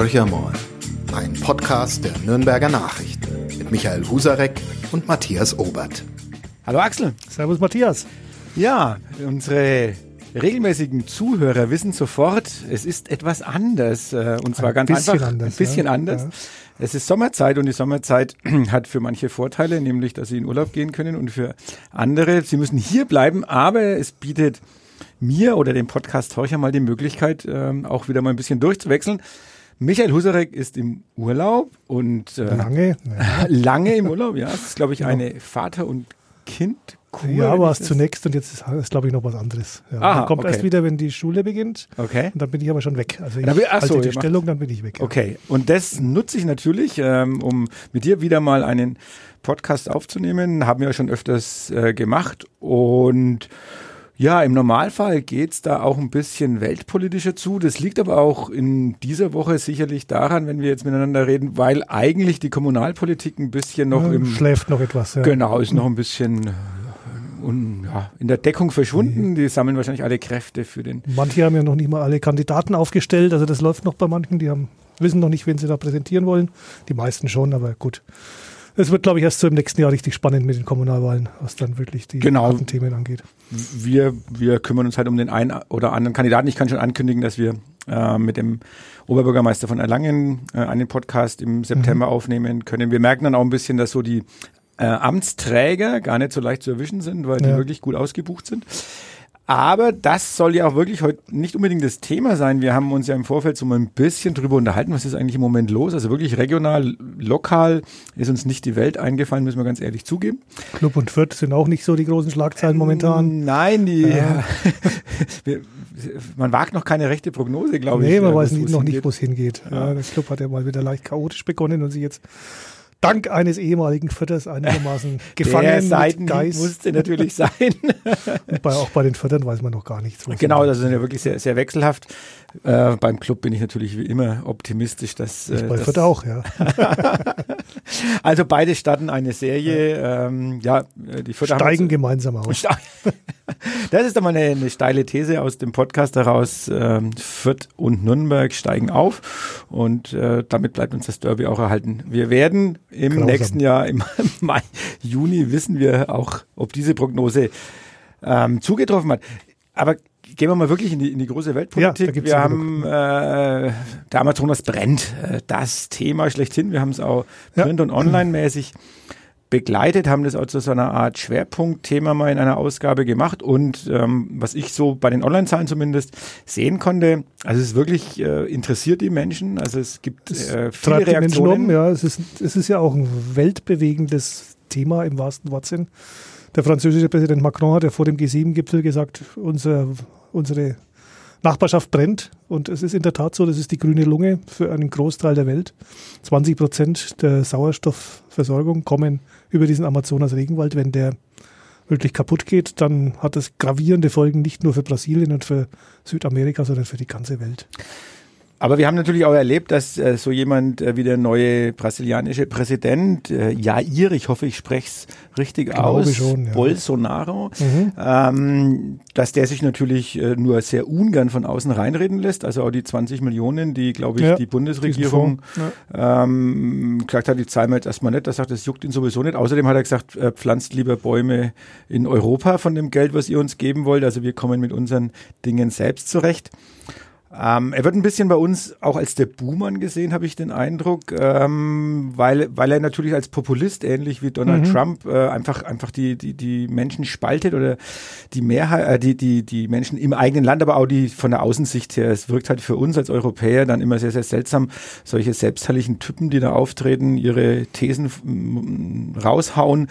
Horcher mal, ein Podcast der Nürnberger Nachrichten mit Michael Husarek und Matthias Obert. Hallo Axel. Servus Matthias. Ja, unsere regelmäßigen Zuhörer wissen sofort, es ist etwas anders. äh, Und zwar Ein ganz bisschen einfach anders, ein bisschen ja. anders. Ja. Es ist Sommerzeit und die Sommerzeit hat für manche Vorteile, nämlich, dass sie in Urlaub gehen können und für andere, sie müssen hier bleiben, aber es bietet mir oder dem Podcast Horcher mal die Möglichkeit, ähm, auch wieder mal ein bisschen durchzuwechseln. Michael Husarek ist im Urlaub und äh, Lange? Ja, lange im Urlaub, ja. Es ist, glaube ich, eine Vater- und Kind-Kur. ja wenn war es das- zunächst und jetzt ist, ist glaube ich, noch was anderes. Ja. Aha, kommt okay. erst wieder, wenn die Schule beginnt. Okay. Und dann bin ich aber schon weg. Also ich bin- ach so, die Stellung, dann bin ich weg. ja. Okay, und das nutze ich natürlich, ähm, um mit dir wieder mal einen Podcast aufzunehmen. Haben wir schon öfters äh, gemacht. Und ja, im Normalfall geht's da auch ein bisschen weltpolitischer zu. Das liegt aber auch in dieser Woche sicherlich daran, wenn wir jetzt miteinander reden, weil eigentlich die Kommunalpolitik ein bisschen noch Ja, im Schläft noch etwas. Ja. Genau, ist noch ein bisschen äh, un, ja, in der Deckung verschwunden. Die sammeln wahrscheinlich alle Kräfte für den. Manche haben ja noch nicht mal alle Kandidaten aufgestellt. Also das läuft noch bei manchen. Die haben, wissen noch nicht, wen sie da präsentieren wollen. Die meisten schon, aber gut. Es wird, glaube ich, erst so im nächsten Jahr richtig spannend mit den Kommunalwahlen, was dann wirklich die Genau. Themen angeht. Wir, wir kümmern uns halt um den einen oder anderen Kandidaten. Ich kann schon ankündigen, dass wir äh, mit dem Oberbürgermeister von Erlangen äh, einen Podcast im September aufnehmen können. Wir merken dann auch ein bisschen, dass so die äh, Amtsträger gar nicht so leicht zu erwischen sind, weil die Ja. wirklich gut ausgebucht sind. Aber das soll ja auch wirklich heute nicht unbedingt das Thema sein. Wir haben uns ja im Vorfeld so mal ein bisschen drüber unterhalten, was ist eigentlich im Moment los. Also wirklich regional, lokal ist uns nicht die Welt eingefallen, müssen wir ganz ehrlich zugeben. Club und Fürth sind auch nicht so die großen Schlagzeilen momentan. Nein, die, Ja. wir, man wagt noch keine rechte Prognose, glaube ich. Nee, man äh, weiß noch nicht, wo es hingeht. Ja. Ja. der Club hat ja mal wieder leicht chaotisch begonnen und sich jetzt dank eines ehemaligen Vierters einigermaßen gefangen Der Geist. musste natürlich sein. Und bei, auch bei den Viertern weiß man noch gar nichts. genau, das ist ja wirklich sehr, sehr wechselhaft. Äh, beim Club bin ich natürlich wie immer optimistisch, dass, äh, Bei dass Fürth auch, ja. also beide starten eine Serie. Ähm, ja, die Fürther Steigen gemeinsam aus. Das ist einmal eine, eine steile These aus dem Podcast heraus. Ähm, Fürth und Nürnberg steigen auf und äh, damit bleibt uns das Derby auch erhalten. Wir werden im Grausam. nächsten Jahr, im Mai, Juni, wissen wir auch, ob diese Prognose ähm, zugetroffen hat. Aber gehen wir mal wirklich in die, in die große Ja, Weltpolitik. gibt's wir ja haben äh, der Amazonas brennt, äh, das Thema schlechthin. Wir haben es auch Ja. print- und online-mäßig begleitet, haben das auch zu so einer Art Schwerpunktthema mal in einer Ausgabe gemacht und ähm, was ich so bei den Online-Zahlen zumindest sehen konnte, also es ist wirklich äh, interessiert die Menschen, also es gibt äh, viele Reaktionen. um, ja. Es ist, es ist ja auch ein weltbewegendes Thema im wahrsten Wortsinn. Der französische Präsident Macron hat ja vor dem G7-Gipfel gesagt, unser, unsere Nachbarschaft brennt. Und es ist in der Tat so, das ist die grüne Lunge für einen Großteil der Welt. 20 Prozent der Sauerstoffversorgung kommen über diesen Amazonas-Regenwald. Wenn der wirklich kaputt geht, dann hat das gravierende Folgen nicht nur für Brasilien und für Südamerika, sondern für die ganze Welt. Aber wir haben natürlich auch erlebt, dass äh, so jemand äh, wie der neue brasilianische Präsident, äh, Jair, ich hoffe, ich spreche es richtig aus, schon, ja. Bolsonaro, Mhm. ähm, dass der sich natürlich äh, nur sehr ungern von außen reinreden lässt. Also auch die 20 Millionen, die, glaube ich, Ja, die Bundesregierung ja. ähm, gesagt hat, die zahlen wir jetzt erstmal nicht. Er sagt, das juckt ihn sowieso nicht. Außerdem hat er gesagt, äh, pflanzt lieber Bäume in Europa von dem Geld, was ihr uns geben wollt. Also wir kommen mit unseren Dingen selbst zurecht. Ähm, er wird ein bisschen bei uns auch als der Buhmann gesehen, habe ich den Eindruck, ähm, weil, weil er natürlich als Populist, ähnlich wie Donald Mhm. Trump, äh, einfach, einfach die, die, die Menschen spaltet oder die Mehrheit, äh, die, die, die Menschen im eigenen Land, aber auch die von der Außensicht her. Es wirkt halt für uns als Europäer dann immer sehr, sehr seltsam, solche selbstherrlichen Typen, die da auftreten, ihre Thesen raushauen.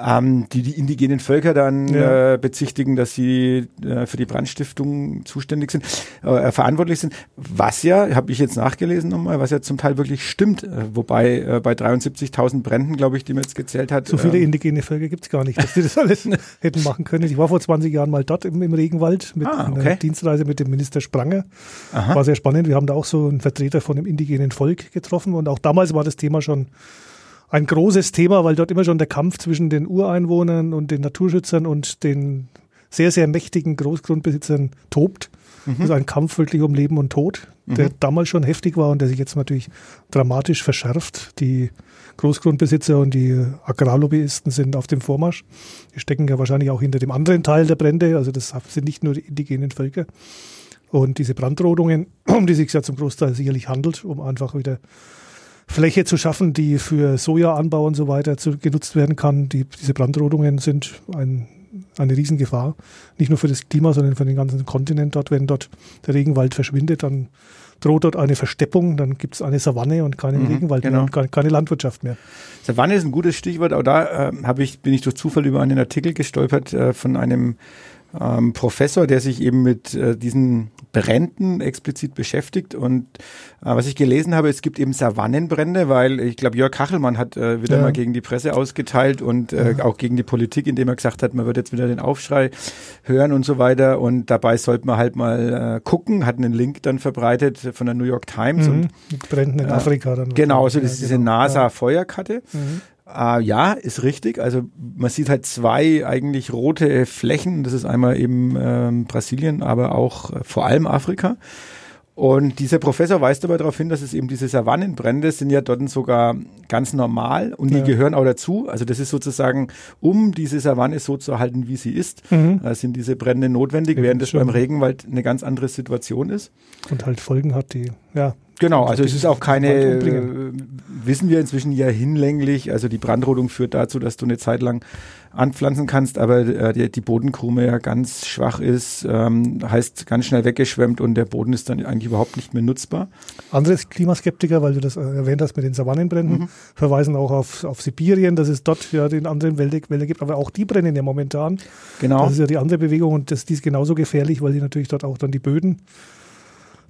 Ähm, die die indigenen Völker dann Ja. äh, bezichtigen, dass sie äh, für die Brandstiftung zuständig sind, äh, verantwortlich sind. Was ja, habe ich jetzt nachgelesen nochmal, was ja zum Teil wirklich stimmt. Äh, wobei äh, bei 73.000 Bränden, glaube ich, die man jetzt gezählt hat. So viele ähm, indigene Völker gibt es gar nicht, dass die das alles hätten machen können. Ich war vor 20 Jahren mal dort im, im Regenwald mit Ah, einer okay. Dienstreise mit dem Minister Spranger. Aha. War sehr spannend. Wir haben da auch so einen Vertreter von dem indigenen Volk getroffen und auch damals war das Thema schon ein großes Thema, weil dort immer schon der Kampf zwischen den Ureinwohnern und den Naturschützern und den sehr, sehr mächtigen Großgrundbesitzern tobt. Mhm. Also ein Kampf wirklich um Leben und Tod, der mhm. damals schon heftig war und der sich jetzt natürlich dramatisch verschärft. Die Großgrundbesitzer und die Agrarlobbyisten sind auf dem Vormarsch. Die stecken ja wahrscheinlich auch hinter dem anderen Teil der Brände. Also das sind nicht nur die indigenen Völker. Und diese Brandrodungen, um die sich ja zum Großteil sicherlich handelt, um einfach wieder Fläche zu schaffen, die für Sojaanbau und so weiter zu, genutzt werden kann. Die, diese Brandrodungen sind ein, eine Riesengefahr. Nicht nur für das Klima, sondern für den ganzen Kontinent dort. Wenn dort der Regenwald verschwindet, dann droht dort eine Versteppung, dann gibt es eine Savanne und keinen mhm, Regenwald genau. mehr und keine, Landwirtschaft mehr. Savanne ist ein gutes Stichwort, auch da äh, ich, bin ich durch Zufall über einen Artikel gestolpert äh, von einem ähm, Professor, der sich eben mit äh, diesen Bränden explizit beschäftigt. Und äh, was ich gelesen habe, es gibt eben Savannenbrände, weil ich glaube, Jörg Kachelmann hat äh, wieder ja. mal gegen die Presse ausgeteilt und äh, ja. auch gegen die Politik, indem er gesagt hat, man wird jetzt wieder den Aufschrei hören und so weiter. Und dabei sollte man halt mal äh, gucken, hat einen Link dann verbreitet von der New York Times. Mhm. Und, Bränden in äh, Afrika dann. Genau, so das ist diese genau. NASA-Feuerkarte. Mhm. Uh, ja, ist richtig. Also man sieht halt zwei eigentlich rote Flächen. Das ist einmal eben ähm, Brasilien, aber auch äh, vor allem Afrika. Und dieser Professor weist aber darauf hin, dass es eben diese Savannenbrände sind ja dort sogar ganz normal und die ja. gehören auch dazu. Also das ist sozusagen, um diese Savanne so zu erhalten, wie sie ist, mhm. äh, sind diese Brände notwendig, ja, während das beim Regenwald eine ganz andere Situation ist. Und halt Folgen hat, die, ja, Genau, also es ist auch keine, äh, wissen wir inzwischen ja hinlänglich, also die Brandrodung führt dazu, dass du eine Zeit lang anpflanzen kannst, aber äh, die, die, Bodenkrume ja ganz schwach ist, ähm, heißt ganz schnell weggeschwemmt und der Boden ist dann eigentlich überhaupt nicht mehr nutzbar. Andere Klimaskeptiker, weil du das erwähnt hast mit den Savannenbränden, mhm. verweisen auch auf, auf Sibirien, dass es dort ja den anderen Wälder, Wälder gibt, aber auch die brennen ja momentan. Genau. Das ist ja die andere Bewegung und das, die ist genauso gefährlich, weil die natürlich dort auch dann die Böden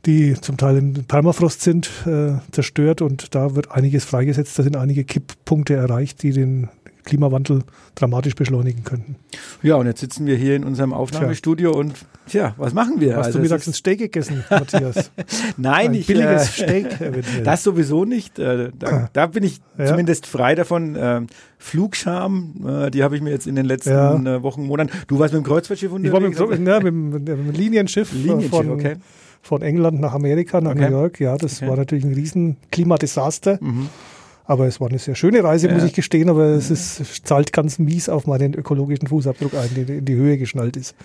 die zum Teil in Permafrost sind, äh, zerstört und da wird einiges freigesetzt. Da sind einige Kipppunkte erreicht, die den Klimawandel dramatisch beschleunigen könnten. Ja, und jetzt sitzen wir hier in unserem Aufnahmestudio tja. und tja, was machen wir? Hast also du mittags ein Steak gegessen, Matthias? Nein, ein ich, billiges äh, Steak. Eventuell. Das sowieso nicht. Äh, da, ah. da, bin ich ja. zumindest frei davon. Äh, Flugscham, äh, die habe ich mir jetzt in den letzten ja. Äh, Wochen, Monaten. Du warst mit dem Kreuzfahrtschiff unterwegs? Ich war mit, ja, mit, dem Linienschiff, Linienschiff von, okay von England nach Amerika, nach okay. New York. Ja, das okay. war natürlich ein riesen Klimadesaster. Mhm. Aber es war eine sehr schöne Reise, ja. muss ich gestehen, aber es ist, zahlt ganz mies auf meinen ökologischen Fußabdruck ein, der in die Höhe geschnallt ist.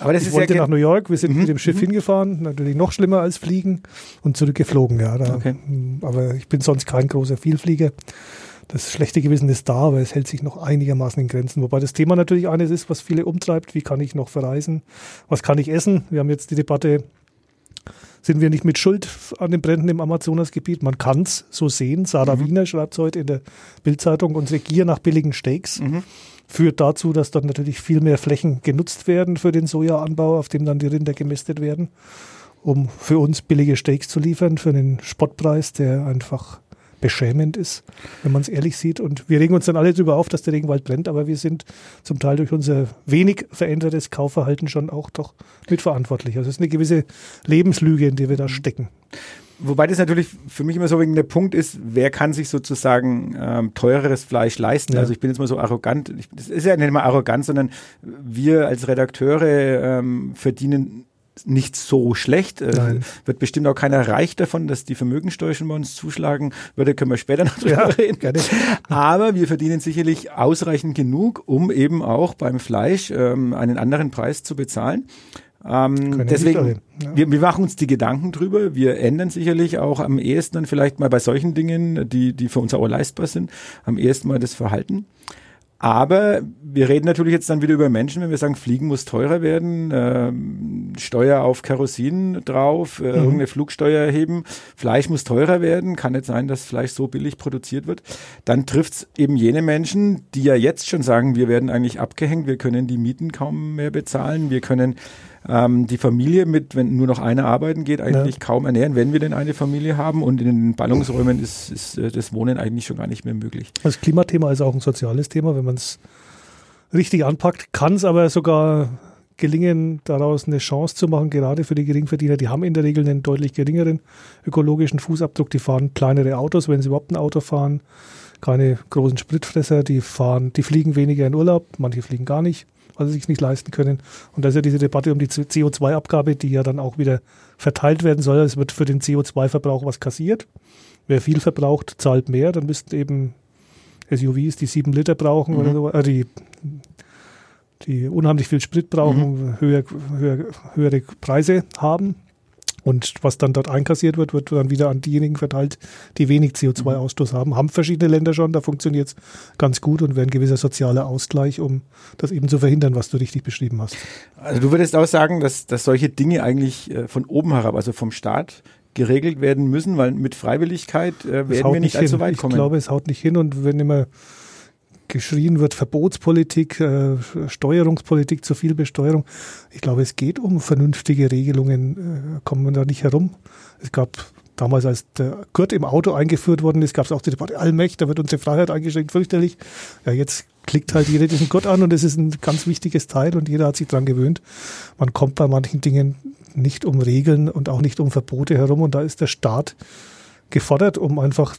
Aber das ich ist wollte ja nach New York, wir sind mhm. mit dem Schiff mhm. hingefahren, natürlich noch schlimmer als fliegen und zurückgeflogen. Ja, da, okay. Aber ich bin sonst kein großer Vielflieger. Das schlechte Gewissen ist da, aber es hält sich noch einigermaßen in Grenzen. Wobei das Thema natürlich eines ist, was viele umtreibt. Wie kann ich noch verreisen? Was kann ich essen? Wir haben jetzt die Debatte sind wir nicht mit Schuld an den Bränden im Amazonasgebiet. Man kann es so sehen. Sarah mhm. Wiener schreibt es heute in der Bildzeitung, unsere Gier nach billigen Steaks mhm. führt dazu, dass dann natürlich viel mehr Flächen genutzt werden für den Sojaanbau, auf dem dann die Rinder gemästet werden, um für uns billige Steaks zu liefern, für einen Spottpreis, der einfach beschämend ist, wenn man es ehrlich sieht. Und wir regen uns dann alle darüber auf, dass der Regenwald brennt, aber wir sind zum Teil durch unser wenig verändertes Kaufverhalten schon auch doch mitverantwortlich. Also es ist eine gewisse Lebenslüge, in der wir da stecken. Wobei das natürlich für mich immer so wegen der Punkt ist, wer kann sich sozusagen ähm, teureres Fleisch leisten? Ja. Also ich bin jetzt mal so arrogant, ich, das ist ja nicht mal arrogant, sondern wir als Redakteure ähm, verdienen nicht so schlecht. Äh, Nein. Wird bestimmt auch keiner reich davon, dass die Vermögensteuer schon bei uns zuschlagen würde, können wir später noch drüber ja, reden. Aber wir verdienen sicherlich ausreichend genug, um eben auch beim Fleisch ähm, einen anderen Preis zu bezahlen. Ähm, deswegen, ja. wir, wir machen uns die Gedanken drüber. Wir ändern sicherlich auch am ehesten dann vielleicht mal bei solchen Dingen, die, die für uns auch leistbar sind, am ehesten mal das Verhalten. Aber wir reden natürlich jetzt dann wieder über Menschen, wenn wir sagen, Fliegen muss teurer werden, äh, Steuer auf Kerosin drauf, äh, mhm. irgendeine Flugsteuer erheben, Fleisch muss teurer werden, kann nicht sein, dass Fleisch so billig produziert wird. Dann trifft es eben jene Menschen, die ja jetzt schon sagen, wir werden eigentlich abgehängt, wir können die Mieten kaum mehr bezahlen, wir können ähm, die Familie mit, wenn nur noch einer arbeiten geht, eigentlich ja. kaum ernähren, wenn wir denn eine Familie haben. Und in den Ballungsräumen ist, ist äh, das Wohnen eigentlich schon gar nicht mehr möglich. Das Klimathema ist auch ein soziales Thema, wenn man es richtig anpackt, kann es aber sogar gelingen, daraus eine Chance zu machen, gerade für die Geringverdiener. Die haben in der Regel einen deutlich geringeren ökologischen Fußabdruck. Die fahren kleinere Autos, wenn sie überhaupt ein Auto fahren. Keine großen Spritfresser. Die fahren, die fliegen weniger in Urlaub. Manche fliegen gar nicht weil sie sich nicht leisten können. Und da ist ja diese Debatte um die CO2-Abgabe, die ja dann auch wieder verteilt werden soll. Es wird für den CO2-Verbrauch was kassiert. Wer viel verbraucht, zahlt mehr. Dann müssten eben SUVs, die sieben Liter brauchen mhm. oder so, äh, die, die unheimlich viel Sprit brauchen, mhm. höher, höher, höhere Preise haben. Und was dann dort einkassiert wird, wird dann wieder an diejenigen verteilt, die wenig CO2-Ausstoß haben. Haben verschiedene Länder schon, da funktioniert es ganz gut und wäre ein gewisser sozialer Ausgleich, um das eben zu verhindern, was du richtig beschrieben hast. Also du würdest auch sagen, dass, dass solche Dinge eigentlich äh, von oben herab, also vom Staat, geregelt werden müssen, weil mit Freiwilligkeit äh, werden wir nicht allzu weit kommen. Ich glaube, es haut nicht hin und wenn immer geschrien wird, Verbotspolitik, äh, Steuerungspolitik, zu viel Besteuerung. Ich glaube, es geht um vernünftige Regelungen, äh, kommen wir da nicht herum. Es gab damals, als der Gurt im Auto eingeführt worden ist, gab es auch die Debatte, allmächtig, da wird unsere Freiheit eingeschränkt, fürchterlich. Ja, jetzt klickt halt jeder diesen Gurt an und es ist ein ganz wichtiges Teil und jeder hat sich dran gewöhnt. Man kommt bei manchen Dingen nicht um Regeln und auch nicht um Verbote herum und da ist der Staat gefordert, um einfach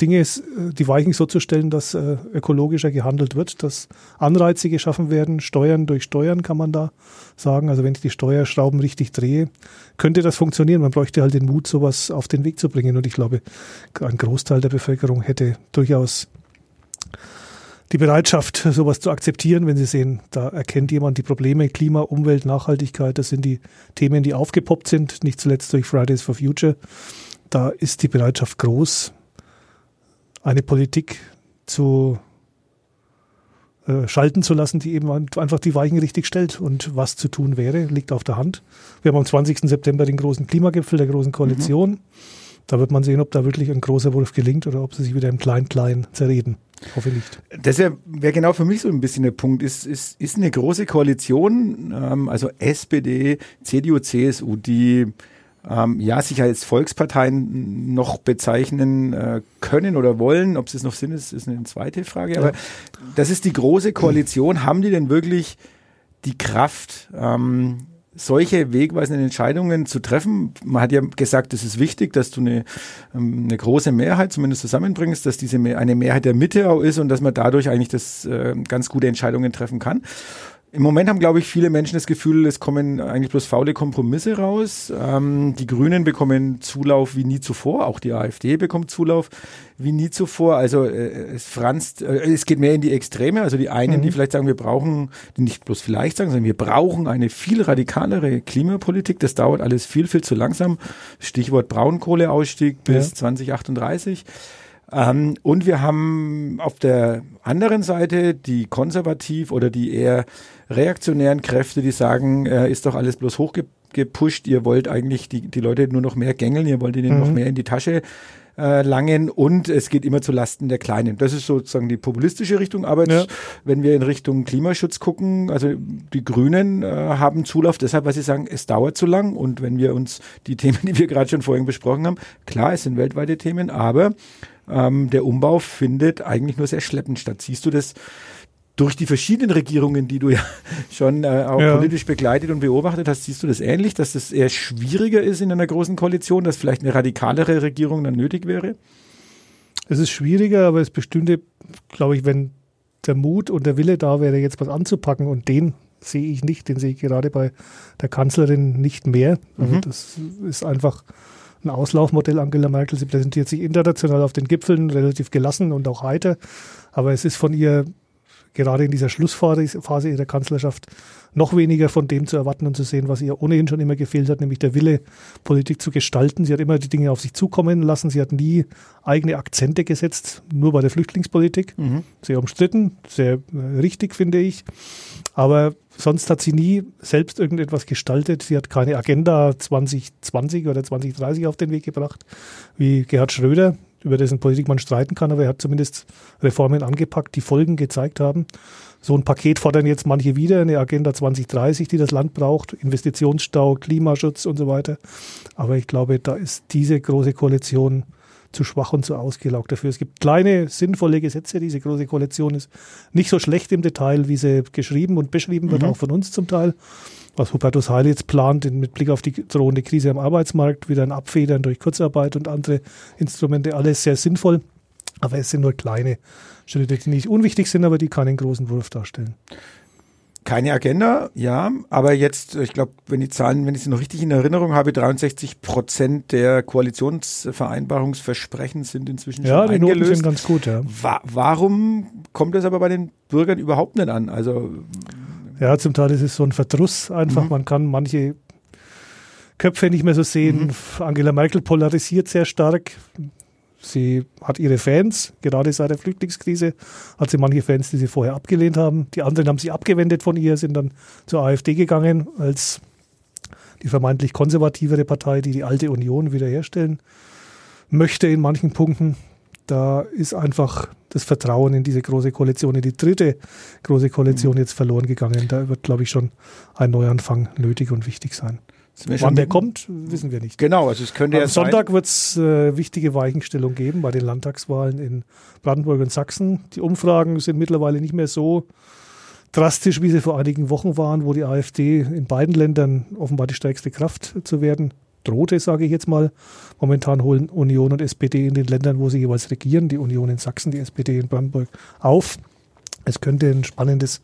Dinge, äh, die Weichen so zu stellen, dass äh, ökologischer gehandelt wird, dass Anreize geschaffen werden, Steuern durch Steuern kann man da sagen. Also wenn ich die Steuerschrauben richtig drehe, könnte das funktionieren. Man bräuchte halt den Mut, sowas auf den Weg zu bringen. Und ich glaube, ein Großteil der Bevölkerung hätte durchaus die Bereitschaft, sowas zu akzeptieren, wenn sie sehen, da erkennt jemand die Probleme, Klima, Umwelt, Nachhaltigkeit, das sind die Themen, die aufgepoppt sind, nicht zuletzt durch Fridays for Future. Da ist die Bereitschaft groß, eine Politik zu äh, schalten zu lassen, die eben einfach die Weichen richtig stellt. Und was zu tun wäre, liegt auf der Hand. Wir haben am 20. September den großen Klimagipfel der Großen Koalition. Mhm. Da wird man sehen, ob da wirklich ein großer Wurf gelingt oder ob sie sich wieder im Klein-Klein zerreden. Hoffe nicht. Das wäre wär genau für mich so ein bisschen der Punkt. Ist, ist, ist eine große Koalition, ähm, also SPD, CDU, CSU, die ähm, ja, sich als Volksparteien noch bezeichnen äh, können oder wollen. Ob es noch sind, ist, ist eine zweite Frage. Aber ja. das ist die große Koalition. Haben die denn wirklich die Kraft, ähm, solche wegweisenden Entscheidungen zu treffen. Man hat ja gesagt, es ist wichtig, dass du eine, ähm, eine große Mehrheit zumindest zusammenbringst, dass diese eine Mehrheit der Mitte auch ist und dass man dadurch eigentlich das äh, ganz gute Entscheidungen treffen kann. Im Moment haben, glaube ich, viele Menschen das Gefühl, es kommen eigentlich bloß faule Kompromisse raus. Ähm, die Grünen bekommen Zulauf wie nie zuvor, auch die AfD bekommt Zulauf wie nie zuvor. Also äh, es franzt, äh, es geht mehr in die Extreme. Also die einen, mhm. die vielleicht sagen, wir brauchen, die nicht bloß vielleicht sagen, sondern wir brauchen eine viel radikalere Klimapolitik. Das dauert alles viel, viel zu langsam. Stichwort Braunkohleausstieg bis ja. 2038. Ähm, und wir haben auf der anderen Seite die konservativ oder die eher reaktionären Kräfte, die sagen, äh, ist doch alles bloß hochgepusht, ihr wollt eigentlich die, die Leute nur noch mehr gängeln, ihr wollt ihnen mhm. noch mehr in die Tasche äh, langen und es geht immer zu Lasten der Kleinen. Das ist sozusagen die populistische Richtung. Aber jetzt, ja. wenn wir in Richtung Klimaschutz gucken, also die Grünen äh, haben Zulauf deshalb, weil sie sagen, es dauert zu lang. Und wenn wir uns die Themen, die wir gerade schon vorhin besprochen haben, klar, es sind weltweite Themen, aber ähm, der Umbau findet eigentlich nur sehr schleppend statt. Siehst du das durch die verschiedenen Regierungen, die du ja schon äh, auch ja. politisch begleitet und beobachtet hast, siehst du das ähnlich, dass das eher schwieriger ist in einer großen Koalition, dass vielleicht eine radikalere Regierung dann nötig wäre? Es ist schwieriger, aber es bestünde, glaube ich, wenn der Mut und der Wille da wäre, jetzt was anzupacken und den sehe ich nicht, den sehe ich gerade bei der Kanzlerin nicht mehr. Also mhm. das ist einfach ein Auslaufmodell Angela Merkel. Sie präsentiert sich international auf den Gipfeln relativ gelassen und auch heiter. Aber es ist von ihr gerade in dieser Schlussphase ihrer Kanzlerschaft noch weniger von dem zu erwarten und zu sehen, was ihr ohnehin schon immer gefehlt hat, nämlich der Wille, Politik zu gestalten. Sie hat immer die Dinge auf sich zukommen lassen. Sie hat nie eigene Akzente gesetzt, nur bei der Flüchtlingspolitik. Mhm. Sehr umstritten, sehr äh, richtig, finde ich. Aber sonst hat sie nie selbst irgendetwas gestaltet. Sie hat keine Agenda 2020 oder 2030 auf den Weg gebracht, wie Gerhard Schröder, über dessen Politik man streiten kann, aber er hat zumindest Reformen angepackt, die Folgen gezeigt haben. So ein Paket fordern jetzt manche wieder, eine Agenda 2030, die das Land braucht, Investitionsstau, Klimaschutz und so weiter. Aber ich glaube, da ist diese große Koalition zu schwach und zu ausgelaugt dafür. Es gibt kleine, sinnvolle Gesetze. Diese große Koalition ist nicht so schlecht im Detail, wie sie geschrieben und beschrieben wird, mhm. auch von uns zum Teil was Hubertus Heil jetzt plant, mit Blick auf die drohende Krise am Arbeitsmarkt, wieder ein Abfedern durch Kurzarbeit und andere Instrumente, alles sehr sinnvoll. Aber es sind nur kleine Schritte, die nicht unwichtig sind, aber die keinen großen Wurf darstellen. Keine Agenda, ja, aber jetzt, ich glaube, wenn die Zahlen, wenn ich sie noch richtig in Erinnerung habe, 63 Prozent der Koalitionsvereinbarungsversprechen sind inzwischen ja, schon die eingelöst. Noten sind ganz gut, ja. Wa warum kommt das aber bei den Bürgern überhaupt nicht an? Also Ja, zum Teil ist es so ein Verdruss einfach. Mhm. Man kann manche Köpfe nicht mehr so sehen. Angela Merkel polarisiert sehr stark. Sie hat ihre Fans, gerade seit der Flüchtlingskrise hat sie manche Fans, die sie vorher abgelehnt haben. Die anderen haben sich abgewendet von ihr, sind dann zur AfD gegangen als die vermeintlich konservativere Partei, die die alte Union wiederherstellen möchte in manchen Punkten. Da ist einfach das Vertrauen in diese große Koalition, in die dritte große Koalition jetzt verloren gegangen. Da wird, glaube ich, schon ein Neuanfang nötig und wichtig sein. Wann der kommt, wissen wir nicht. Genau, also es könnte Am ja Sonntag wird es äh, wichtige Weichenstellung geben bei den Landtagswahlen in Brandenburg und Sachsen. Die Umfragen sind mittlerweile nicht mehr so drastisch, wie sie vor einigen Wochen waren, wo die AfD in beiden Ländern offenbar die stärkste Kraft zu werden drohte, sage ich jetzt mal. Momentan holen Union und SPD in den Ländern, wo sie jeweils regieren, die Union in Sachsen, die SPD in Brandenburg, auf. Es könnte ein spannendes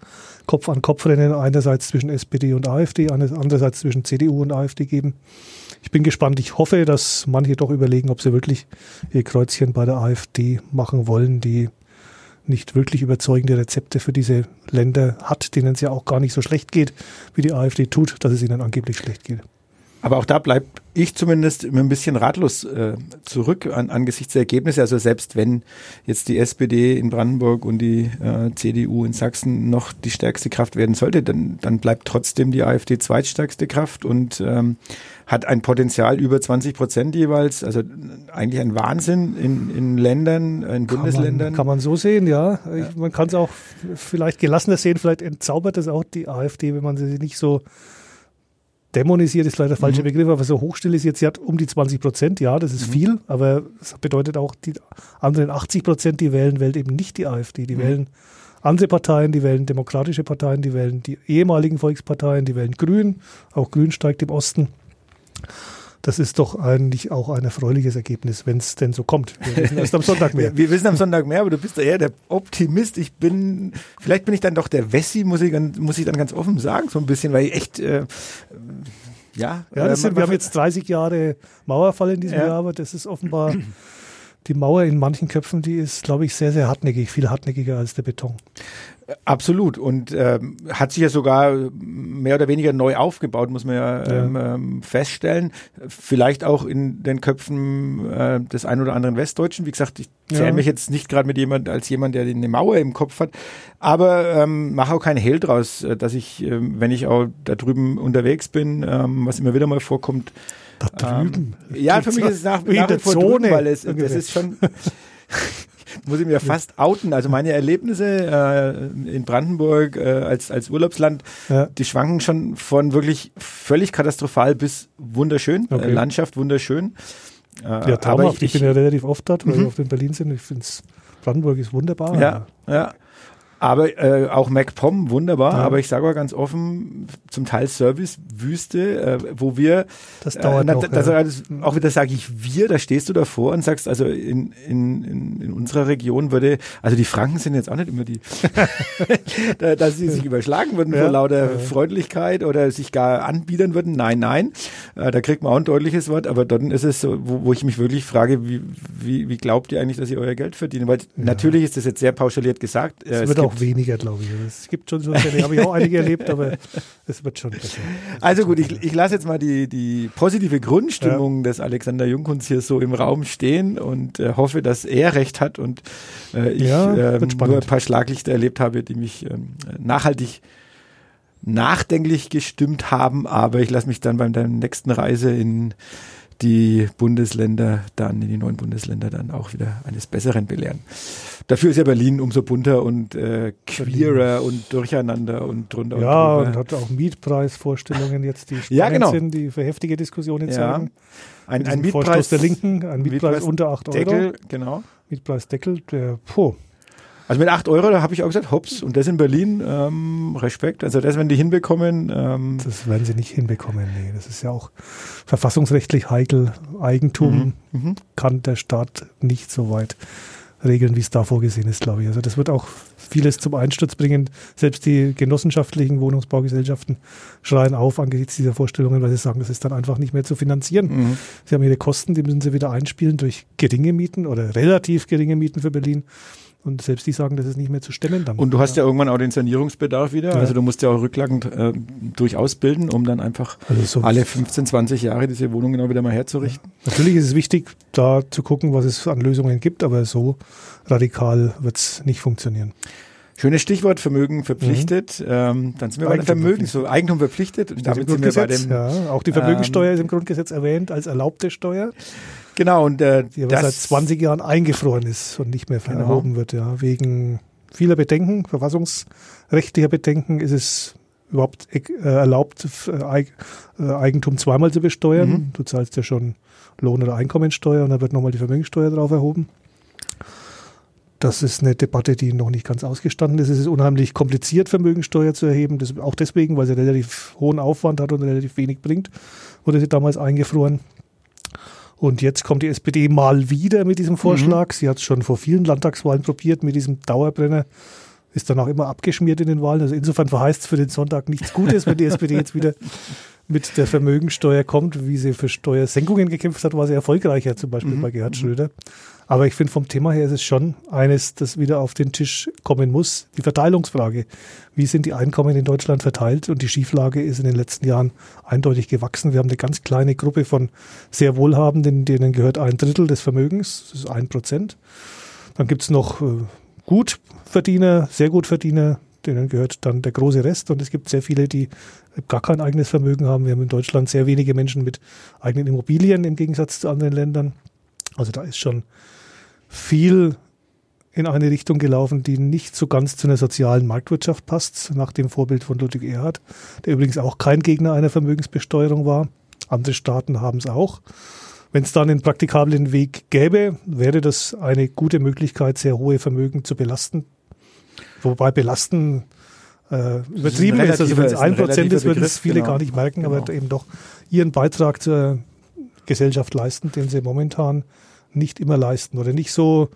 Kopf-an-Kopf-Rennen einerseits zwischen SPD und AfD, andererseits zwischen CDU und AfD geben. Ich bin gespannt. Ich hoffe, dass manche doch überlegen, ob sie wirklich ihr Kreuzchen bei der AfD machen wollen, die nicht wirklich überzeugende Rezepte für diese Länder hat, denen es ja auch gar nicht so schlecht geht, wie die AfD tut, dass es ihnen angeblich schlecht geht. Aber auch da bleibt ich zumindest immer ein bisschen ratlos äh, zurück an, angesichts der Ergebnisse. Also selbst wenn jetzt die SPD in Brandenburg und die äh, CDU in Sachsen noch die stärkste Kraft werden sollte, dann, dann bleibt trotzdem die AfD zweitstärkste Kraft und ähm, hat ein Potenzial über 20 Prozent jeweils. Also eigentlich ein Wahnsinn in, in Ländern, in Kann Bundesländern. man, kann man so sehen, ja. Ich, man kann es auch vielleicht gelassener sehen, vielleicht entzaubert es auch die AfD, wenn man sie nicht so dämonisiert, ist leider der falsche Mhm. Begriff, aber so hochstilisiert. Sie hat um die 20 Prozent, ja, das ist Mhm. viel, aber das bedeutet auch, die anderen 80 Prozent, die wählen, wählen eben nicht die AfD. Die Mhm. wählen andere Parteien, die wählen demokratische Parteien, die wählen die ehemaligen Volksparteien, die wählen Grün. Auch Grün steigt im Osten. Das ist doch eigentlich auch ein erfreuliches Ergebnis, wenn es denn so kommt. Wir wissen erst am Sonntag mehr. Wir, wissen am Sonntag mehr, aber du bist ja eher der Optimist. Ich bin, vielleicht bin ich dann doch der Wessi, muss ich, muss ich dann ganz offen sagen, so ein bisschen, weil ich echt, äh, ja. Ja, äh, sind, wir haben jetzt 30 Jahre Mauerfall in diesem Ja. Jahr, aber das ist offenbar die Mauer in manchen Köpfen, die ist, glaube ich, sehr, sehr hartnäckig, viel hartnäckiger als der Beton. Absolut. Und ähm, hat sich ja sogar mehr oder weniger neu aufgebaut, muss man ja, Ja. Ähm, ähm, feststellen. Vielleicht auch in den Köpfen äh, des ein oder anderen Westdeutschen. Wie gesagt, ich zähle Ja. mich jetzt nicht gerade mit jemand als jemand, der eine Mauer im Kopf hat. Aber ähm, mache auch keinen Hehl draus, äh, dass ich, ähm, wenn ich auch da drüben unterwegs bin, was immer wieder mal vorkommt, Da drüben. ähm, ja, für mich ist es nach, nach wie der vor Zone drüben, weil es, das ungefähr. ist schon, muss ich mir fast outen. Also meine Erlebnisse äh, in Brandenburg äh, als, als Urlaubsland, Ja. die schwanken schon von wirklich völlig katastrophal bis wunderschön, Okay. äh, Landschaft wunderschön. Äh, Ja, traumhaft. Ich, bin ja relativ oft dort, weil Mhm. wir oft in Berlin sind. Ich finde Brandenburg ist wunderbar. Ja, ja. Aber äh, auch MacPom, wunderbar, Ja. aber ich sage auch ganz offen, zum Teil Service-Wüste, äh, wo wir Das dauert äh, na, noch. das, ja. das, auch wieder sage ich wir, da stehst du davor und sagst, also in, in, in, in unserer Region würde, also die Franken sind jetzt auch nicht immer die, da, dass sie sich überschlagen würden Ja, vor lauter. Freundlichkeit oder sich gar anbiedern würden. Nein, nein, äh, da kriegt man auch ein deutliches Wort, aber dann ist es so, wo, wo ich mich wirklich frage, wie, wie, wie glaubt ihr eigentlich, dass ihr euer Geld verdient? Weil natürlich ist das jetzt sehr pauschaliert gesagt. Äh, Es wird gibt- auch weniger, glaube ich. Es gibt schon so Fälle, habe ich auch einige erlebt, aber es wird schon besser. Es Also gut, ich, ich lasse jetzt mal die, die positive Grundstimmung des Alexander Junghunds hier so im Raum stehen und äh, hoffe, dass er recht hat und äh, ich Ja, ähm, nur ein paar Schlaglichter erlebt habe, die mich ähm, nachhaltig nachdenklich gestimmt haben, aber ich lasse mich dann bei der nächsten Reise in die Bundesländer dann, in die neuen Bundesländer dann auch wieder eines Besseren belehren. Dafür ist ja Berlin umso bunter und äh, queerer und durcheinander und drunter Ja, und und drüber. hat auch Mietpreisvorstellungen jetzt, die spannend Ja, genau. sind, die für heftige Diskussionen Ja. sorgen. Ein, ein Mietpreis der Linken, ein Mietpreis, Mietpreis- unter 8 Euro. Deckel, genau. Mietpreisdeckel, der, puh, Also mit 8 Euro, da habe ich auch gesagt, hops, und das in Berlin, ähm, Respekt. Also das, wenn die hinbekommen, ähm, das werden sie nicht hinbekommen. Nee, das ist ja auch verfassungsrechtlich heikel. Eigentum mhm. kann der Staat nicht so weit regeln, wie es da vorgesehen ist, glaube ich. Also das wird auch vieles zum Einsturz bringen. Selbst die genossenschaftlichen Wohnungsbaugesellschaften schreien auf angesichts dieser Vorstellungen, weil sie sagen, das ist dann einfach nicht mehr zu finanzieren. Mhm. Sie haben ihre Kosten, die müssen sie wieder einspielen durch geringe Mieten oder relativ geringe Mieten für Berlin. Und selbst die sagen, das ist nicht mehr zu stemmen dann. Und du hast ja, irgendwann auch den Sanierungsbedarf wieder. Ja. Also du musst ja auch Rücklagen äh, durchaus bilden, um dann einfach also so alle 15, 20 Jahre diese Wohnung genau wieder mal herzurichten. Ja. Natürlich ist es wichtig, da zu gucken, was es an Lösungen gibt, aber so radikal wird es nicht funktionieren. Schönes Stichwort Vermögen verpflichtet. Mhm. Ähm, dann sind wir Eigentum bei den Vermögen, so Eigentum verpflichtet. Und damit sind wir bei dem, ja, auch die Vermögensteuer ähm, ist im Grundgesetz erwähnt als erlaubte Steuer. Genau, und äh, die aber seit 20 Jahren eingefroren ist und nicht mehr genau. erhoben wird, ja. Wegen vieler Bedenken, verfassungsrechtlicher Bedenken ist es überhaupt äh, erlaubt, äh, Eigentum zweimal zu besteuern. Mhm. Du zahlst ja schon Lohn- oder Einkommensteuer und dann wird nochmal die Vermögensteuer drauf erhoben. Das ist eine Debatte, die noch nicht ganz ausgestanden ist. Es ist unheimlich kompliziert, Vermögensteuer zu erheben. Das, auch deswegen, weil sie relativ hohen Aufwand hat und relativ wenig bringt, wurde sie damals eingefroren. Und jetzt kommt die SPD mal wieder mit diesem Vorschlag. Mhm. Sie hat es schon vor vielen Landtagswahlen probiert mit diesem Dauerbrenner. Ist dann auch immer abgeschmiert in den Wahlen. Also insofern verheißt es für den Sonntag nichts Gutes, wenn die SPD jetzt wieder mit der Vermögensteuer kommt. Wie sie für Steuersenkungen gekämpft hat, war sie erfolgreicher, zum Beispiel mhm. bei Gerhard Schröder. Aber ich finde, vom Thema her ist es schon eines, das wieder auf den Tisch kommen muss. Die Verteilungsfrage. Wie sind die Einkommen in Deutschland verteilt? Und die Schieflage ist in den letzten Jahren eindeutig gewachsen. Wir haben eine ganz kleine Gruppe von sehr Wohlhabenden, denen gehört ein Drittel des Vermögens. Das ist ein Prozent. Dann gibt es noch äh, Gutverdiener, sehr Gutverdiener, denen gehört dann der große Rest. Und es gibt sehr viele, die gar kein eigenes Vermögen haben. Wir haben in Deutschland sehr wenige Menschen mit eigenen Immobilien im Gegensatz zu anderen Ländern. Also da ist schon viel in eine Richtung gelaufen, die nicht so ganz zu einer sozialen Marktwirtschaft passt, nach dem Vorbild von Ludwig Erhard, der übrigens auch kein Gegner einer Vermögensbesteuerung war. Andere Staaten haben es auch. Wenn es dann einen praktikablen Weg gäbe, wäre das eine gute Möglichkeit, sehr hohe Vermögen zu belasten. Wobei belasten äh, übertrieben ist. Also wenn es ein Prozent ist, würden es viele genau. gar nicht merken, genau. aber eben doch ihren Beitrag zur Gesellschaft leisten, den sie momentan nicht immer leisten oder nicht so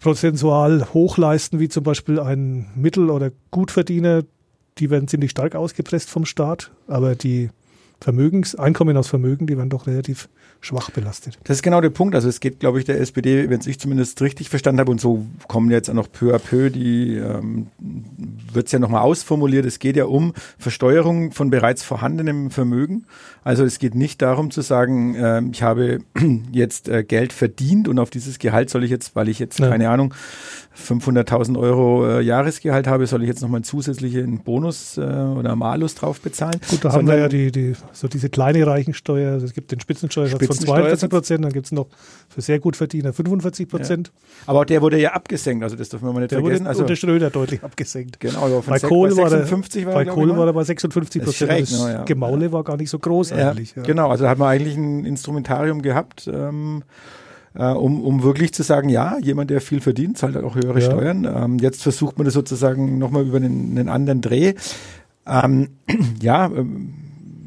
prozentual hoch leisten wie zum Beispiel ein Mittel- oder Gutverdiener. Die werden ziemlich stark ausgepresst vom Staat, aber die Vermögens, Einkommen aus Vermögen, die werden doch relativ schwach belastet. Das ist genau der Punkt. Also es geht, glaube ich, der SPD, wenn ich zumindest richtig verstanden habe, und so kommen jetzt auch noch peu à peu, die ähm, wird es ja nochmal ausformuliert. Es geht ja um Versteuerung von bereits vorhandenem Vermögen. Also es geht nicht darum zu sagen, äh, ich habe jetzt äh, Geld verdient und auf dieses Gehalt soll ich jetzt, weil ich jetzt, ja. keine Ahnung, 500.000 Euro äh, Jahresgehalt habe, soll ich jetzt nochmal zusätzlichen Bonus äh, oder Malus drauf bezahlen. Gut, da Sondern, haben wir ja die, die, so diese kleine Reichensteuer. Also es gibt den Spitzensteuersatz von 42 Prozent, dann gibt es noch für sehr gut Verdiener 45 Prozent. Ja. Aber auch der wurde ja abgesenkt, also das dürfen wir mal nicht der vergessen. Wurde also unter Schröder deutlich abgesenkt. Genau, aber bei Kohl war, der, war, bei Kohl war er bei 56 Prozent. Das, das ja. Gemaule war gar nicht so groß eigentlich. Genau, also da hat man eigentlich ein Instrumentarium gehabt. Ähm, äh, um, um wirklich zu sagen, ja, jemand, der viel verdient, zahlt halt auch höhere ja. Steuern. Ähm, jetzt versucht man das sozusagen nochmal über einen, einen anderen Dreh. Ähm, ja, ähm,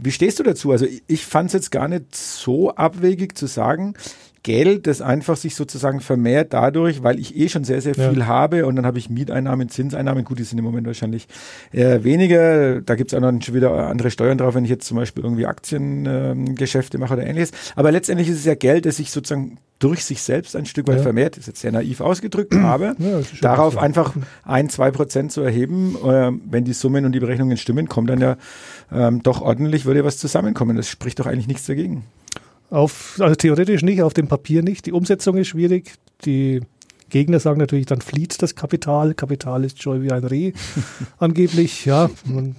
wie stehst du dazu? Also ich, ich fand es jetzt gar nicht so abwegig zu sagen, Geld, das einfach sich sozusagen vermehrt dadurch, weil ich eh schon sehr, sehr viel ja. habe und dann habe ich Mieteinnahmen, Zinseinnahmen, gut, die sind im Moment wahrscheinlich eher weniger. Da gibt es auch noch schon wieder andere Steuern drauf, wenn ich jetzt zum Beispiel irgendwie Aktiengeschäfte äh, mache oder ähnliches. Aber letztendlich ist es ja Geld, das sich sozusagen durch sich selbst ein Stück weit ja. vermehrt, ist jetzt sehr naiv ausgedrückt, aber ja, darauf einfach ein, zwei Prozent zu erheben, äh, wenn die Summen und die Berechnungen stimmen, kommt dann ja ähm, doch ordentlich, würde was zusammenkommen. Das spricht doch eigentlich nichts dagegen. Auf, also theoretisch nicht, auf dem Papier nicht. Die Umsetzung ist schwierig. Die Gegner sagen natürlich, dann flieht das Kapital. Kapital ist scheu wie ein Reh, angeblich. Ja, man,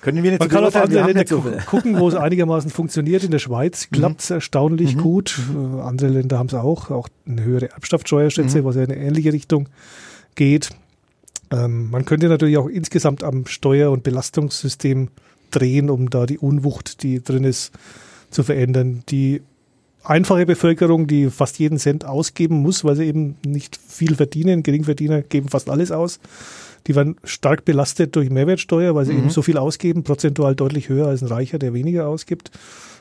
Können wir nicht man kann auf andere Länder so gucken, wo es einigermaßen funktioniert. In der Schweiz mhm. klappt es erstaunlich mhm. gut. Mhm. Andere Länder haben es auch. Auch eine höhere Erbschaftssteuer, schätze, mhm. was ja in eine ähnliche Richtung geht. Ähm, man könnte natürlich auch insgesamt am Steuer- und Belastungssystem drehen, um da die Unwucht, die drin ist, zu verändern. Die einfache Bevölkerung, die fast jeden Cent ausgeben muss, weil sie eben nicht viel verdienen. Geringverdiener geben fast alles aus. Die werden stark belastet durch Mehrwertsteuer, weil sie mhm. eben so viel ausgeben, prozentual deutlich höher als ein Reicher, der weniger ausgibt.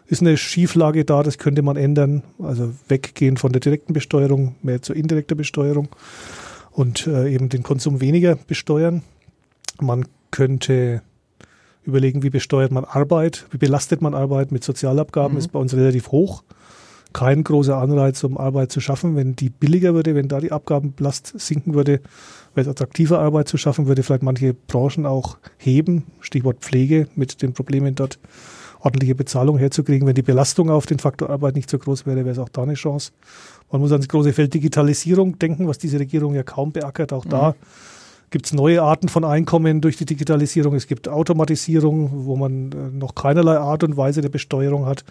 Ist eine Schieflage da, das könnte man ändern. Also weggehen von der direkten Besteuerung, mehr zur indirekten Besteuerung und äh, eben den Konsum weniger besteuern. Man könnte überlegen, wie besteuert man Arbeit, wie belastet man Arbeit mit Sozialabgaben, mhm. ist bei uns relativ hoch. Kein großer Anreiz, um Arbeit zu schaffen. Wenn die billiger würde, wenn da die Abgabenlast sinken würde, wäre es attraktiver, Arbeit zu schaffen, würde vielleicht manche Branchen auch heben. Stichwort Pflege mit den Problemen dort ordentliche Bezahlung herzukriegen. Wenn die Belastung auf den Faktor Arbeit nicht so groß wäre, wäre es auch da eine Chance. Man muss ans große Feld Digitalisierung denken, was diese Regierung ja kaum beackert. Auch mhm. da gibt es neue Arten von Einkommen durch die Digitalisierung. Es gibt Automatisierung, wo man äh, noch keinerlei Art und Weise der Besteuerung hat.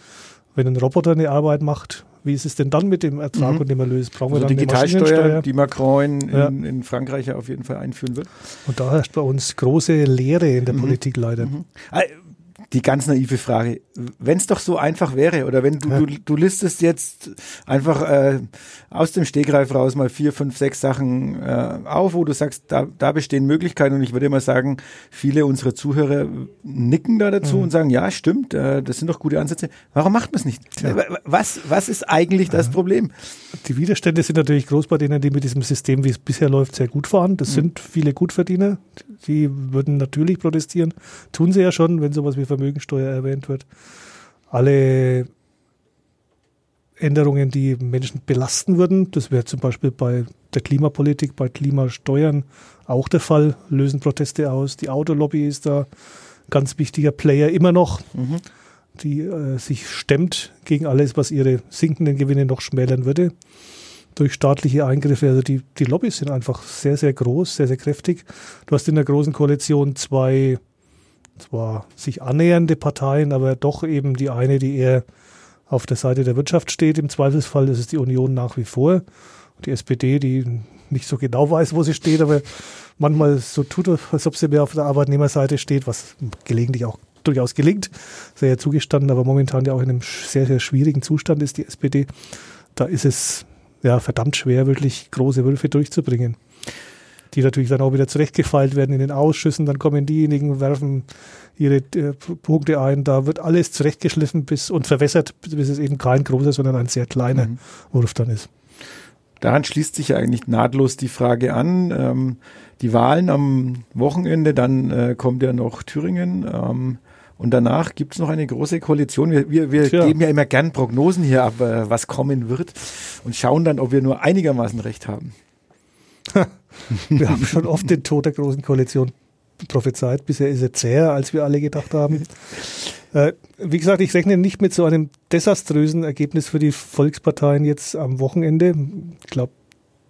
Wenn ein Roboter eine Arbeit macht, wie ist es denn dann mit dem Ertrag mhm. und dem Erlös? Brauchen also wir dann Digitalsteuer, die Macron in, ja. in, Frankreich ja auf jeden Fall einführen wird. Und da herrscht bei uns große Lehre in der mhm. Politik leider. Mhm. Die ganz naive Frage. Wenn es doch so einfach wäre, oder wenn du, ja. du, du listest jetzt einfach äh, aus dem Stegreif raus mal vier, fünf, sechs Sachen äh, auf, wo du sagst, da, da bestehen Möglichkeiten und ich würde mal sagen, viele unserer Zuhörer nicken da dazu mhm. und sagen, ja, stimmt, äh, das sind doch gute Ansätze. Warum macht man es nicht? Ja. Was, was ist eigentlich das Problem? Die Widerstände sind natürlich groß bei denen, die mit diesem System, wie es bisher läuft, sehr gut fahren. Das mhm. sind viele Gutverdiener. Die würden natürlich protestieren. Tun sie ja schon, wenn sowas wie Vermögensteuer erwähnt wird. Alle Änderungen, die Menschen belasten würden, das wäre zum Beispiel bei der Klimapolitik, bei Klimasteuern auch der Fall, lösen Proteste aus. Die Autolobby ist da ein ganz wichtiger Player immer noch, mhm. die äh, sich stemmt gegen alles, was ihre sinkenden Gewinne noch schmälern würde durch staatliche Eingriffe. Also die, die Lobbys sind einfach sehr, sehr groß, sehr, sehr kräftig. Du hast in der großen Koalition zwei zwar sich annähernde Parteien, aber doch eben die eine, die eher auf der Seite der Wirtschaft steht. Im Zweifelsfall ist die Union nach wie vor. Die SPD, die nicht so genau weiß, wo sie steht, aber manchmal so tut, als ob sie mehr auf der Arbeitnehmerseite steht, was gelegentlich auch durchaus gelingt. Sehr zugestanden, aber momentan ja auch in einem sehr, sehr schwierigen Zustand ist die SPD. Da ist es ja verdammt schwer, wirklich große Wölfe durchzubringen die natürlich dann auch wieder zurechtgefeilt werden in den Ausschüssen. Dann kommen diejenigen, werfen ihre äh, Punkte ein. Da wird alles zurechtgeschliffen bis und verwässert, bis es eben kein großer, sondern ein sehr kleiner mhm. Wurf dann ist. Daran schließt sich ja eigentlich nahtlos die Frage an. Ähm, die Wahlen am Wochenende, dann äh, kommt ja noch Thüringen. Ähm, und danach gibt es noch eine große Koalition. Wir, wir, wir geben ja immer gern Prognosen hier ab, äh, was kommen wird und schauen dann, ob wir nur einigermaßen recht haben. Wir haben schon oft den Tod der Großen Koalition prophezeit. Bisher ist er zäher, als wir alle gedacht haben. Äh, wie gesagt, ich rechne nicht mit so einem desaströsen Ergebnis für die Volksparteien jetzt am Wochenende. Ich glaube,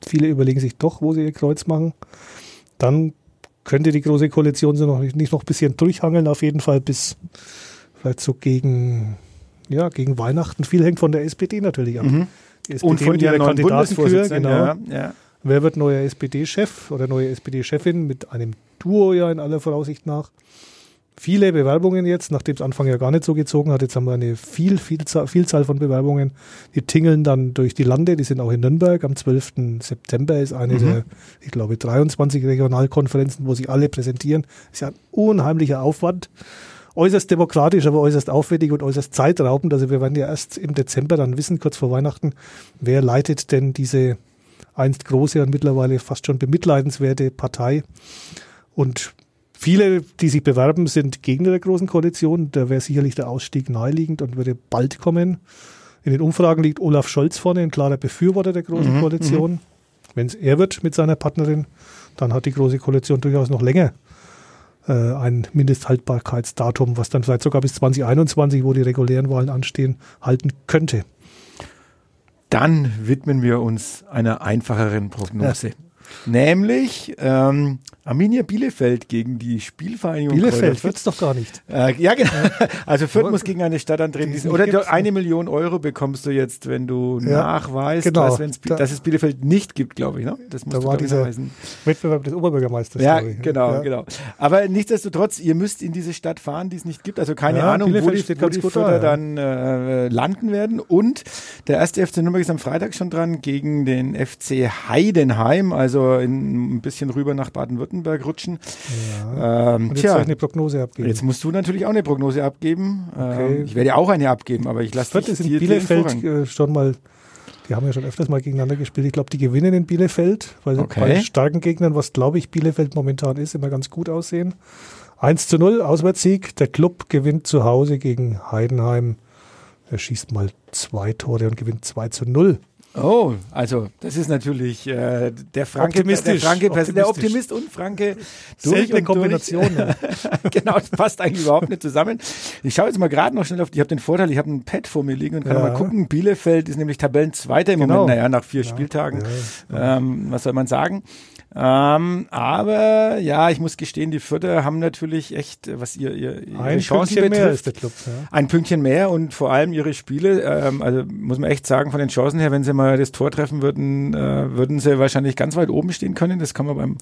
viele überlegen sich doch, wo sie ihr Kreuz machen. Dann könnte die Große Koalition so noch nicht noch ein bisschen durchhangeln, auf jeden Fall bis vielleicht so gegen, ja, gegen Weihnachten. Viel hängt von der SPD natürlich ab. Mhm. Und von der Kandidatenkür, genau. Ja, ja. Wer wird neuer SPD-Chef oder neue SPD-Chefin mit einem Duo ja in aller Voraussicht nach? Viele Bewerbungen jetzt, nachdem es Anfang ja gar nicht so gezogen hat. Jetzt haben wir eine viel, Vielzahl, Vielzahl von Bewerbungen. Die tingeln dann durch die Lande. Die sind auch in Nürnberg. Am 12. September ist eine mhm. der, ich glaube, 23 Regionalkonferenzen, wo sich alle präsentieren. Ist ja ein unheimlicher Aufwand äußerst demokratisch, aber äußerst aufwendig und äußerst zeitraubend. Also wir werden ja erst im Dezember dann wissen, kurz vor Weihnachten, wer leitet denn diese einst große und mittlerweile fast schon bemitleidenswerte Partei. Und viele, die sich bewerben, sind Gegner der Großen Koalition. Da wäre sicherlich der Ausstieg naheliegend und würde bald kommen. In den Umfragen liegt Olaf Scholz vorne, ein klarer Befürworter der Großen mhm, Koalition. Mhm. Wenn es er wird mit seiner Partnerin, dann hat die Große Koalition durchaus noch länger äh, ein Mindesthaltbarkeitsdatum, was dann vielleicht sogar bis 2021, wo die regulären Wahlen anstehen, halten könnte. Dann widmen wir uns einer einfacheren Prognose. Ja. Nämlich ähm, Arminia Bielefeld gegen die Spielvereinigung Bielefeld wird es doch gar nicht. Äh, ja, genau. Also Fürth muss gegen eine Stadt antreten. Die Oder gibt's eine Million Euro bekommst du jetzt, wenn du Ja, nachweist, genau. dass, Da- dass es Bielefeld nicht gibt, glaube ich. Ne? Das musst Da du, war dieser nachweisen. Wettbewerb des Oberbürgermeisters. Ja, ich. genau, Ja. genau. Aber nichtsdestotrotz, ihr müsst in diese Stadt fahren, die es nicht gibt. Also keine Ja, Ahnung, wo Bielefeld die, steht wo die ja. dann äh, landen werden. Und der erste FC Nürnberg ist am Freitag schon dran gegen den FC Heidenheim, also in, ein bisschen rüber nach Baden-Württemberg rutschen. Ja. Ähm, Und jetzt tja, soll ich eine Prognose abgeben. Jetzt musst du natürlich auch eine Prognose abgeben. Okay. Ähm, ich werde ja auch eine abgeben, aber ich lasse dich ist in Bielefeld äh, schon mal, die haben ja schon öfters mal gegeneinander gespielt. Ich glaube, die gewinnen in Bielefeld, weil sie Okay. bei starken Gegnern, was glaube ich Bielefeld momentan ist, immer ganz gut aussehen. 1 zu 0, Auswärtssieg. Der Club gewinnt zu Hause gegen Heidenheim. Er schießt mal zwei Tore und gewinnt 2 zu 0. Oh, also das ist natürlich äh, der Franke, der Optimistisch, Franke, der optimistisch. Optimist und Franke Seltene und Kombination. ja. genau, das passt eigentlich überhaupt nicht zusammen. Ich schaue jetzt mal gerade noch schnell auf, ich habe den Vorteil, ich habe ein Pad vor mir liegen und kann Ja. mal gucken. Bielefeld ist nämlich Tabellenzweiter im Genau. Moment, naja, nach vier Spieltagen. Ähm, was soll man sagen? Ähm, aber ja, ich muss gestehen, die Fürther haben natürlich echt, äh, was ihr, ihr ihre Ein Chancen Pünktchen mehr betrifft, ist der Club. Ja. ein Pünktchen mehr und vor allem ihre Spiele, ähm, also muss man echt sagen, von den Chancen her, wenn sie mal das Tor treffen würden, äh, würden sie wahrscheinlich ganz weit oben stehen können. Das kann man beim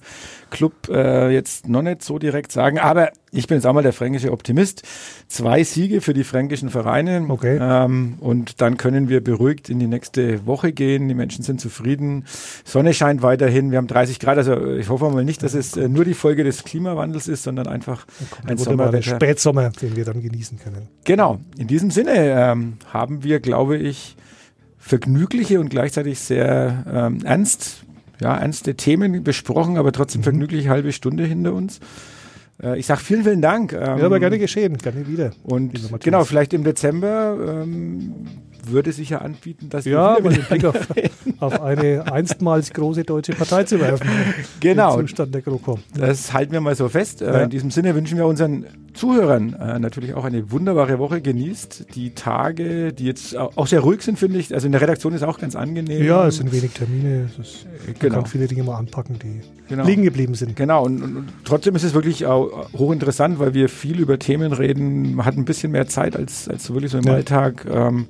Club äh, jetzt noch nicht so direkt sagen. Aber ich bin jetzt auch mal der fränkische Optimist. Zwei Siege für die fränkischen Vereine. Okay. Ähm, und dann können wir beruhigt in die nächste Woche gehen. Die Menschen sind zufrieden. Sonne scheint weiterhin. Wir haben 30 Grad. Also ich hoffe mal nicht, dass es äh, nur die Folge des Klimawandels ist, sondern einfach ein wunderbarer Sommerwetter. Spätsommer, den wir dann genießen können. Genau, in diesem Sinne ähm, haben wir, glaube ich, vergnügliche und gleichzeitig sehr ähm, ernst, ja, ernste Themen besprochen, aber Mhm. trotzdem vergnügliche halbe Stunde hinter uns. Äh, ich sage vielen, vielen Dank. Ähm, Ja, aber gerne geschehen, gerne wieder. und genau, vielleicht im Dezember ähm, würde sich ja anbieten, dass Ja, wir wieder den Blick auf, auf eine einstmals große deutsche Partei zu werfen. Genau. Im Zustand der GroKo. Das halten wir mal so fest. Äh, Ja. In diesem Sinne wünschen wir unseren Zuhörern äh, natürlich auch eine wunderbare Woche. Genießt die Tage, die jetzt au- auch sehr ruhig sind, finde ich. Also in der Redaktion ist auch ganz angenehm. Ja, es sind wenig Termine. Ist, man Genau. kann viele Dinge mal anpacken, die Genau. liegen geblieben sind. Genau, und, und, und trotzdem ist es wirklich auch hochinteressant, weil wir viel über Themen reden. Man hat ein bisschen mehr Zeit als, als so wirklich so im Ja. Alltag. Ähm,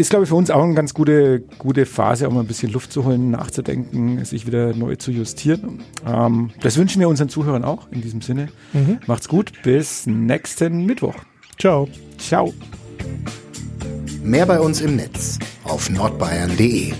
ist, glaube ich, für uns auch eine ganz gute, gute Phase, um ein bisschen Luft zu holen, nachzudenken, sich wieder neu zu justieren. Ähm, das wünschen wir unseren Zuhörern auch in diesem Sinne. Mhm. Macht's gut, bis nächsten Mittwoch. Ciao. Ciao. Mehr bei uns im Netz auf nordbayern.de.